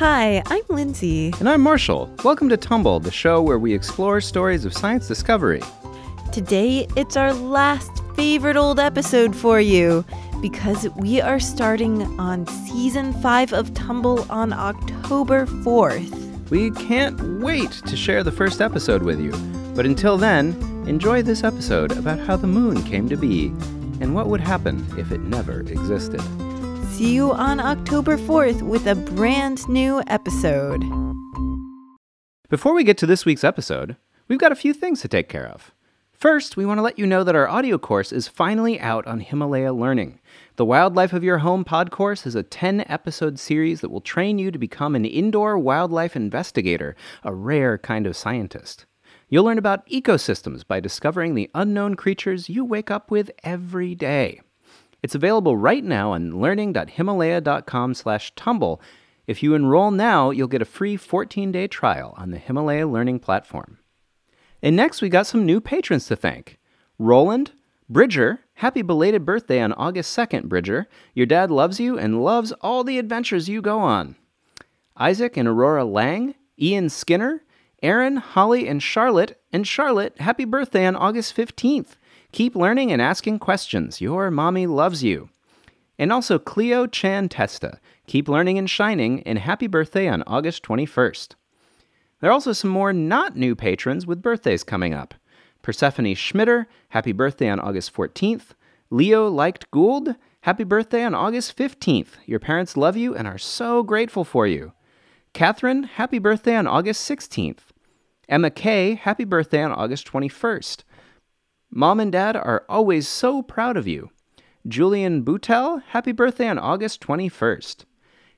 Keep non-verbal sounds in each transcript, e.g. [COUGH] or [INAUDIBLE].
Hi, I'm Lindsay. And I'm Marshall. Welcome to Tumble, the show where we explore stories of science discovery. Today, it's our last favorite old episode for you because we are starting on season 5 of Tumble on October 4th. We can't wait to share the first episode with you. But until then, enjoy this episode about how the moon came to be and what would happen if it never existed. See you on October 4th with a brand new episode. Before we get to this week's episode, we've got a few things to take care of. First, we want to let you know that our audio course is finally out on Himalaya Learning. The Wildlife of Your Home pod course is a 10 episode series that will train you to become an indoor wildlife investigator, a rare kind of scientist. You'll learn about ecosystems by discovering the unknown creatures you wake up with every day. It's available right now on learning.himalaya.com/tumble. If you enroll now, you'll get a free 14-day trial on the Himalaya Learning platform. And next, we got some new patrons to thank. Roland, Bridger, happy belated birthday on August 2nd, Bridger. Your dad loves you and loves all the adventures you go on. Isaac and Aurora Lang, Ian Skinner, Aaron, Holly, and Charlotte. And Charlotte, happy birthday on August 15th. Keep learning and asking questions. Your mommy loves you. And also Cleo Chan Testa. Keep learning and shining, and happy birthday on August 21st. There are also some more not new patrons with birthdays coming up. Persephone Schmitter, happy birthday on August 14th. Leo Liked Gould, happy birthday on August 15th. Your parents love you and are so grateful for you. Catherine, happy birthday on August 16th. Emma Kay, happy birthday on August 21st. Mom and Dad are always so proud of you. Julian Boutel, happy birthday on August 21st.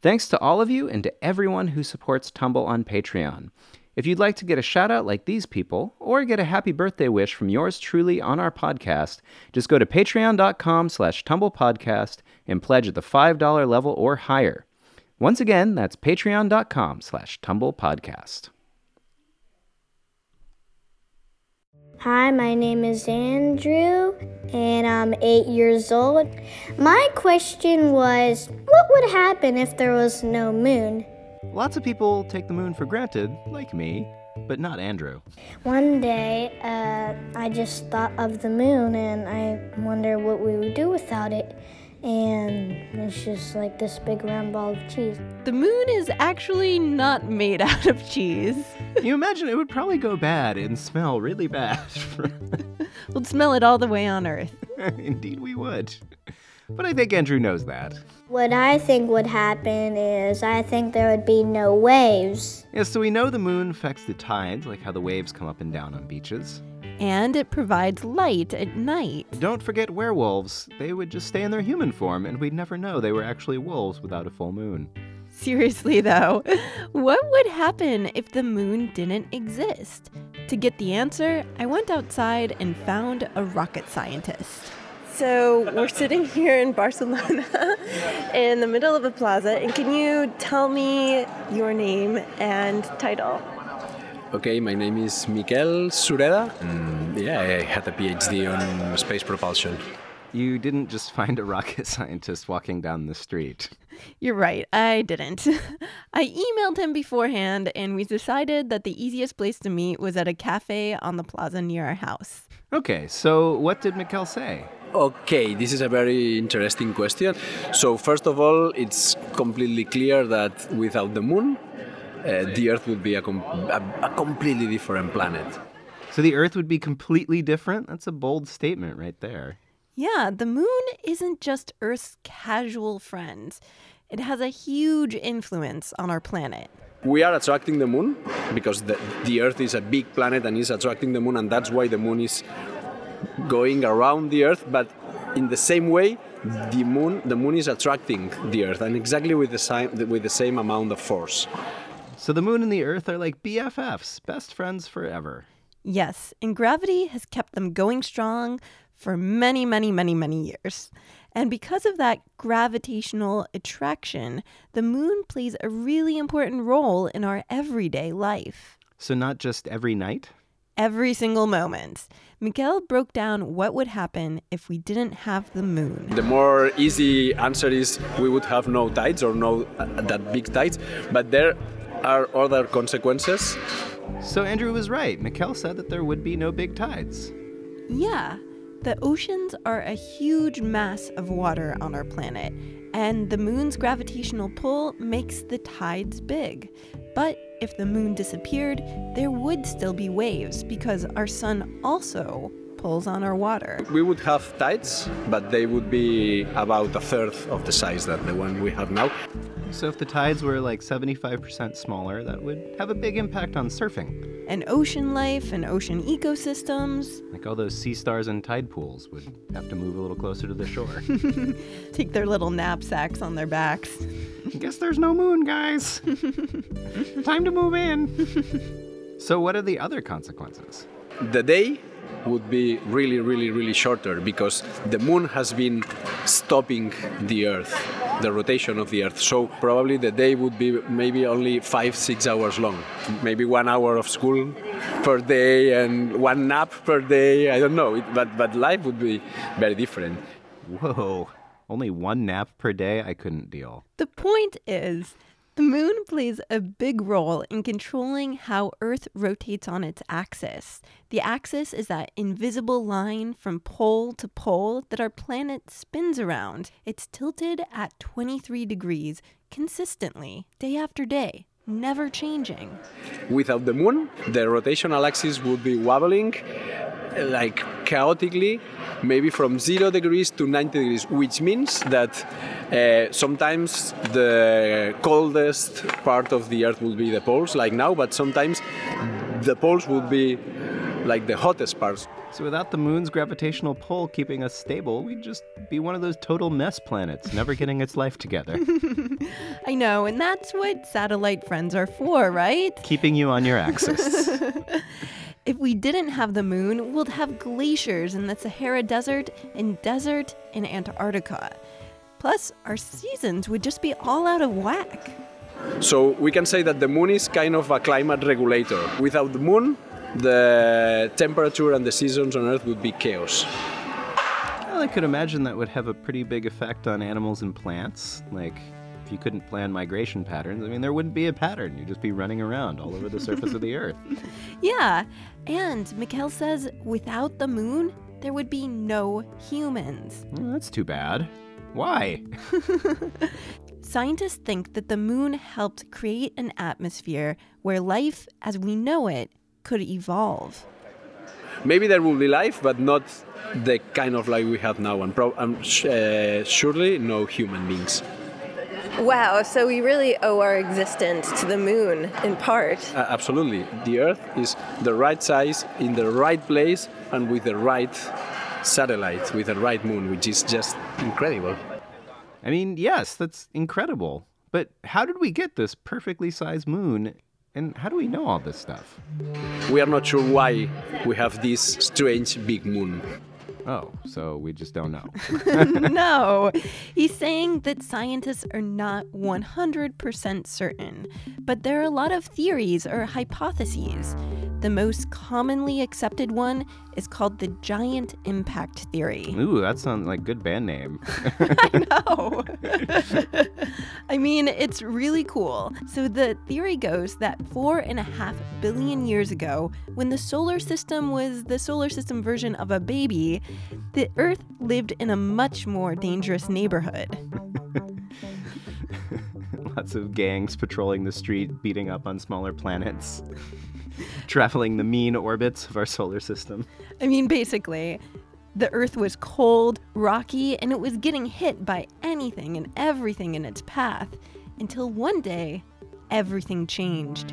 Thanks to all of you and to everyone who supports Tumble on Patreon. If you'd like to get a shout out like these people, or get a happy birthday wish from yours truly on our podcast, just go to patreon.com slash tumblepodcast and pledge at the $5 level or higher. Once again, that's patreon.com slash tumblepodcast. Hi, my name is Andrew, and I'm eight years old. My question was what would happen if there was no moon? Lots of people take the moon for granted, like me, but not Andrew. One day, uh, I just thought of the moon, and I wonder what we would do without it. And it's just like this big round ball of cheese. The moon is actually not made [LAUGHS] out of cheese. you imagine it would probably go bad and smell really bad. [LAUGHS] We'd smell it all the way on Earth. [LAUGHS] Indeed, we would. But I think Andrew knows that. What I think would happen is I think there would be no waves. Yeah, so we know the moon affects the tides, like how the waves come up and down on beaches. And it provides light at night. Don't forget werewolves. They would just stay in their human form, and we'd never know they were actually wolves without a full moon. Seriously, though, [LAUGHS] what would happen if the moon didn't exist? To get the answer, I went outside and found a rocket scientist. So we're sitting [LAUGHS] here in Barcelona [LAUGHS] in the middle of a plaza, and can you tell me your name and title? Okay, my name is Miquel Sureda. And yeah, I had a PhD on space propulsion. You didn't just find a rocket [LAUGHS] scientist walking down the street. You're right, I didn't. [LAUGHS] I emailed him beforehand, and we decided that the easiest place to meet was at a cafe on the plaza near our house. Okay, so what did Miquel say? Okay, this is a very interesting question. So, first of all, it's completely clear that without the moon, uh, the Earth would be a, com- a, a completely different planet. So the Earth would be completely different? That's a bold statement right there. Yeah, the moon isn't just Earth's casual friend. It has a huge influence on our planet. We are attracting the moon because the, the Earth is a big planet and is attracting the moon, and that's why the moon is going around the Earth. But in the same way, the moon the moon is attracting the Earth, and exactly with the same with the same amount of force. So the moon and the Earth are like BFFs, best friends forever. Yes, and gravity has kept them going strong for many, many, many, many years. And because of that gravitational attraction, the moon plays a really important role in our everyday life. So, not just every night? every single moment. Miquel broke down what would happen if we didn't have the moon. The more easy answer is we would have no tides or no uh, that big tides, but there are other consequences. So Andrew was right. Miquel said that there would be no big tides. Yeah, the oceans are a huge mass of water on our planet, and the moon's gravitational pull makes the tides big. But if the moon disappeared, there would still be waves because our sun also pulls on our water. We would have tides, but they would be about a third of the size that the one we have now. So if the tides were like 75% smaller, that would have a big impact on surfing. And ocean life and ocean ecosystems Like all those sea stars and tide pools would have to move a little closer to the shore. [LAUGHS] take their little knapsacks on their backs. Guess there's no moon, guys. [LAUGHS] Time to move in. so what are the other consequences? The day would be really, really, really shorter because the moon has been stopping the Earth, the rotation of the Earth. So probably the day would be maybe only five, six hours long. Maybe one hour of school per day and one nap per day. I don't know, it, but but life would be very different. Whoa. Only one nap per day? I couldn't deal. The point is, the moon plays a big role in controlling how Earth rotates on its axis. The axis is that invisible line from pole to pole that our planet spins around. It's tilted at 23 degrees consistently, day after day, never changing. Without the moon, the rotational axis would be wobbling like chaotically, maybe from zero degrees to 90 degrees, which means that uh, sometimes the coldest part of the Earth will be the poles, like now, but sometimes the poles would be like the hottest parts. So without the moon's gravitational pull keeping us stable, we'd just be one of those total mess planets, never getting its life together. [LAUGHS] I know, and that's what satellite friends are for, right? Keeping you on your axis. [LAUGHS] If we didn't have the moon, we'd have glaciers in the Sahara Desert and desert in Antarctica. Plus, our seasons would just be all out of whack. So we can say that the moon is kind of a climate regulator. Without the moon, the temperature and the seasons on Earth would be chaos. well, I could imagine that would have a pretty big effect on animals and plants. Like, if you couldn't plan migration patterns, I mean, there wouldn't be a pattern. You'd just be running around all over the surface of the Earth. [LAUGHS] Yeah, and Miquel says without the moon, there would be no humans. Well, that's too bad. Why? [LAUGHS] Scientists think that the moon helped create an atmosphere where life as we know it could evolve. Maybe there will be life, but not the kind of life we have now, and pro- sh- uh, surely no human beings. Wow, so we really owe our existence to the moon in part. Uh, absolutely. The Earth is the right size, in the right place, and with the right satellite, with the right moon, which is just incredible. I mean, yes, that's incredible. But how did we get this perfectly sized moon? And how do we know all this stuff? We are not sure why we have this strange big moon. Oh, so we just don't know. [LAUGHS] no, he's saying that scientists are not 100% certain, but there are a lot of theories or hypotheses. The most commonly accepted one is called the giant impact theory. Ooh, that sounds like a good band name. [LAUGHS] I know. [LAUGHS] I mean, it's really cool. So, the theory goes that four and a half billion years ago, when the solar system was the solar system version of a baby, the Earth lived in a much more dangerous neighborhood. [LAUGHS] Lots of gangs patrolling the street, beating up on smaller planets, [LAUGHS] traveling the mean orbits of our solar system. I mean, basically, the Earth was cold, rocky, and it was getting hit by anything and everything in its path until one day, everything changed.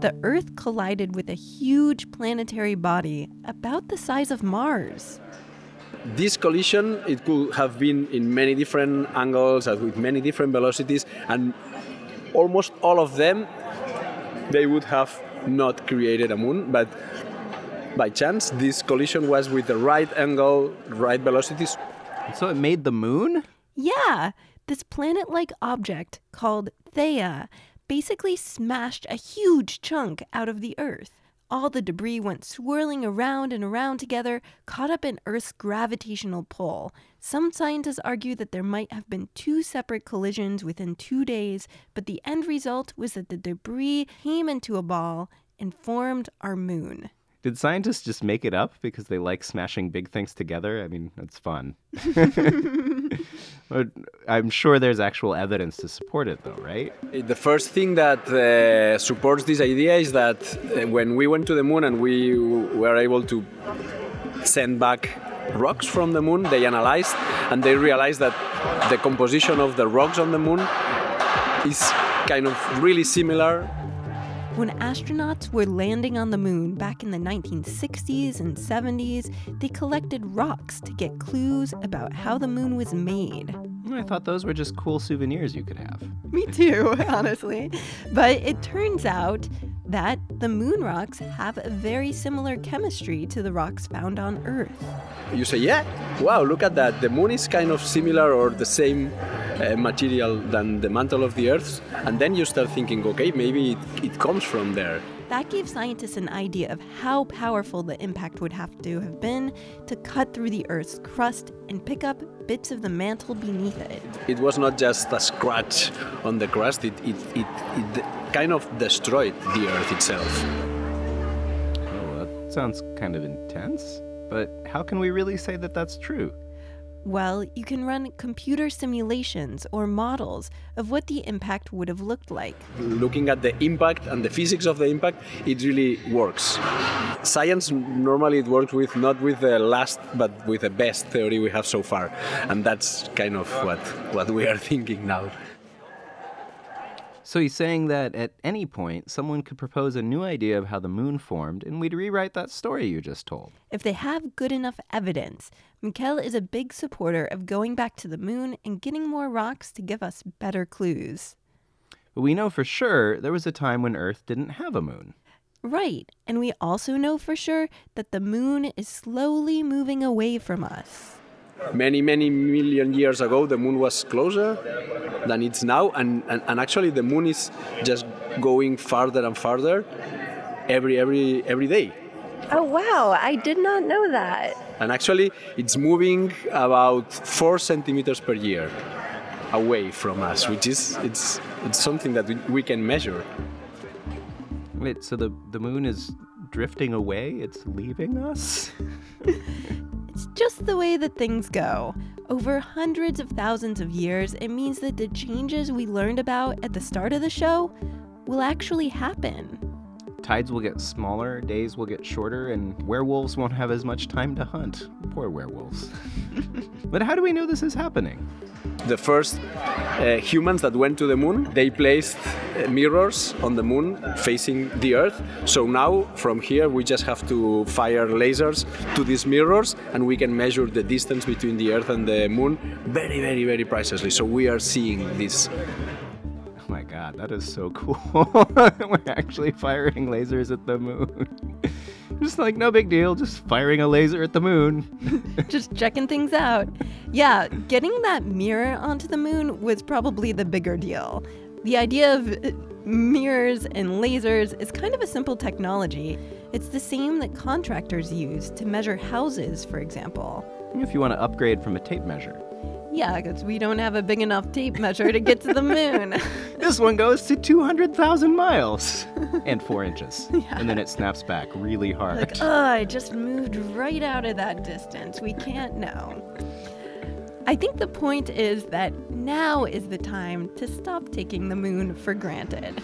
The Earth collided with a huge planetary body about the size of Mars. This collision, it could have been in many different angles and with many different velocities, and almost all of them, they would have not created a moon, but by chance, this collision was with the right angle, right velocities. So it made the moon? Yeah, this planet like object called Theia basically smashed a huge chunk out of the Earth. All the debris went swirling around and around together, caught up in Earth's gravitational pull. Some scientists argue that there might have been two separate collisions within two days, but the end result was that the debris came into a ball and formed our moon. Did scientists just make it up because they like smashing big things together? I mean, that's fun. [LAUGHS] [LAUGHS] But I'm sure there's actual evidence to support it, though, right? The first thing that uh, supports this idea is that uh, when we went to the moon and we were able to send back rocks from the moon, they analyzed and they realized that the composition of the rocks on the moon is kind of really similar when astronauts were landing on the moon back in the 1960s and 70s, they collected rocks to get clues about how the moon was made. I thought those were just cool souvenirs you could have. Me too, [LAUGHS] honestly. But it turns out that the moon rocks have a very similar chemistry to the rocks found on Earth. You say, yeah, wow, look at that. The moon is kind of similar or the same uh, material than the mantle of the Earth. And then you start thinking, okay, maybe it, it comes from there. That gave scientists an idea of how powerful the impact would have to have been to cut through the Earth's crust and pick up bits of the mantle beneath it. It was not just a scratch on the crust, it, it, it, it kind of destroyed the Earth itself. Oh, that sounds kind of intense. But how can we really say that that's true? Well, you can run computer simulations or models of what the impact would have looked like. Looking at the impact and the physics of the impact, it really works. Science normally it works with not with the last but with the best theory we have so far. And that's kind of what, what we are [LAUGHS] thinking now. So he's saying that at any point, someone could propose a new idea of how the moon formed, and we'd rewrite that story you just told. If they have good enough evidence, Miquel is a big supporter of going back to the moon and getting more rocks to give us better clues. But we know for sure there was a time when Earth didn't have a moon. Right, and we also know for sure that the moon is slowly moving away from us many, many million years ago, the moon was closer than it's now, and, and, and actually the moon is just going farther and farther every every every day. Oh wow! I did not know that. And actually, it's moving about four centimeters per year away from us, which is it's it's something that we, we can measure. Wait, so the the moon is drifting away? It's leaving us? [LAUGHS] Just the way that things go. Over hundreds of thousands of years, it means that the changes we learned about at the start of the show will actually happen. Tides will get smaller, days will get shorter, and werewolves won't have as much time to hunt. Poor werewolves. [LAUGHS] but how do we know this is happening? The first uh, humans that went to the moon, they placed uh, mirrors on the moon facing the Earth. So now, from here, we just have to fire lasers to these mirrors and we can measure the distance between the Earth and the moon very, very, very precisely. So we are seeing this oh my god, that is so cool. [LAUGHS] We're actually firing lasers at the moon. [LAUGHS] [LAUGHS] Just like, no big deal, just firing a laser at the moon. [LAUGHS] just checking things out. Yeah, getting that mirror onto the moon was probably the bigger deal. The idea of uh, mirrors and lasers is kind of a simple technology. It's the same that contractors use to measure houses, for example. If you want to upgrade from a tape measure. Yeah, because we don't have a big enough tape measure to get to the moon. [LAUGHS] this one goes to 200,000 miles [LAUGHS] and four inches. Yeah. And then it snaps back really hard. Like, oh, I just moved right out of that distance. We can't know. I think the point is that now is the time to stop taking the moon for granted.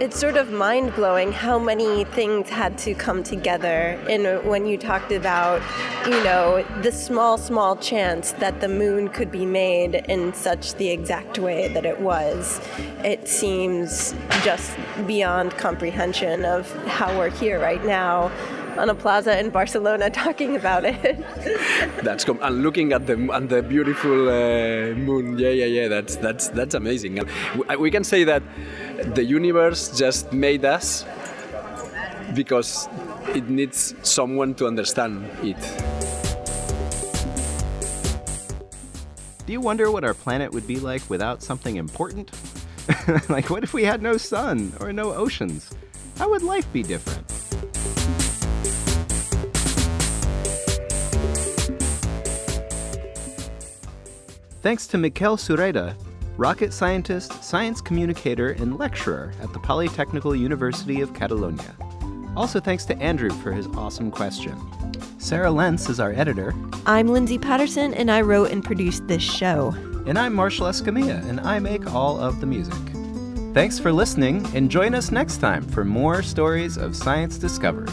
It's sort of mind blowing how many things had to come together. And when you talked about, you know, the small, small chance that the moon could be made in such the exact way that it was, it seems just beyond comprehension of how we're here right now on a plaza in Barcelona [LAUGHS] talking about it. [LAUGHS] that's com- and looking at the and the beautiful uh, moon. Yeah, yeah, yeah. That's that's that's amazing. And we can say that the universe just made us because it needs someone to understand it. Do you wonder what our planet would be like without something important? [LAUGHS] like, what if we had no sun or no oceans? How would life be different? Thanks to Miquel Sureda, rocket scientist, science communicator, and lecturer at the Polytechnical University of Catalonia. Also, thanks to Andrew for his awesome question. Sarah Lentz is our editor. I'm Lindsay Patterson, and I wrote and produced this show. And I'm Marshall Escamilla, and I make all of the music. Thanks for listening, and join us next time for more stories of science discovery.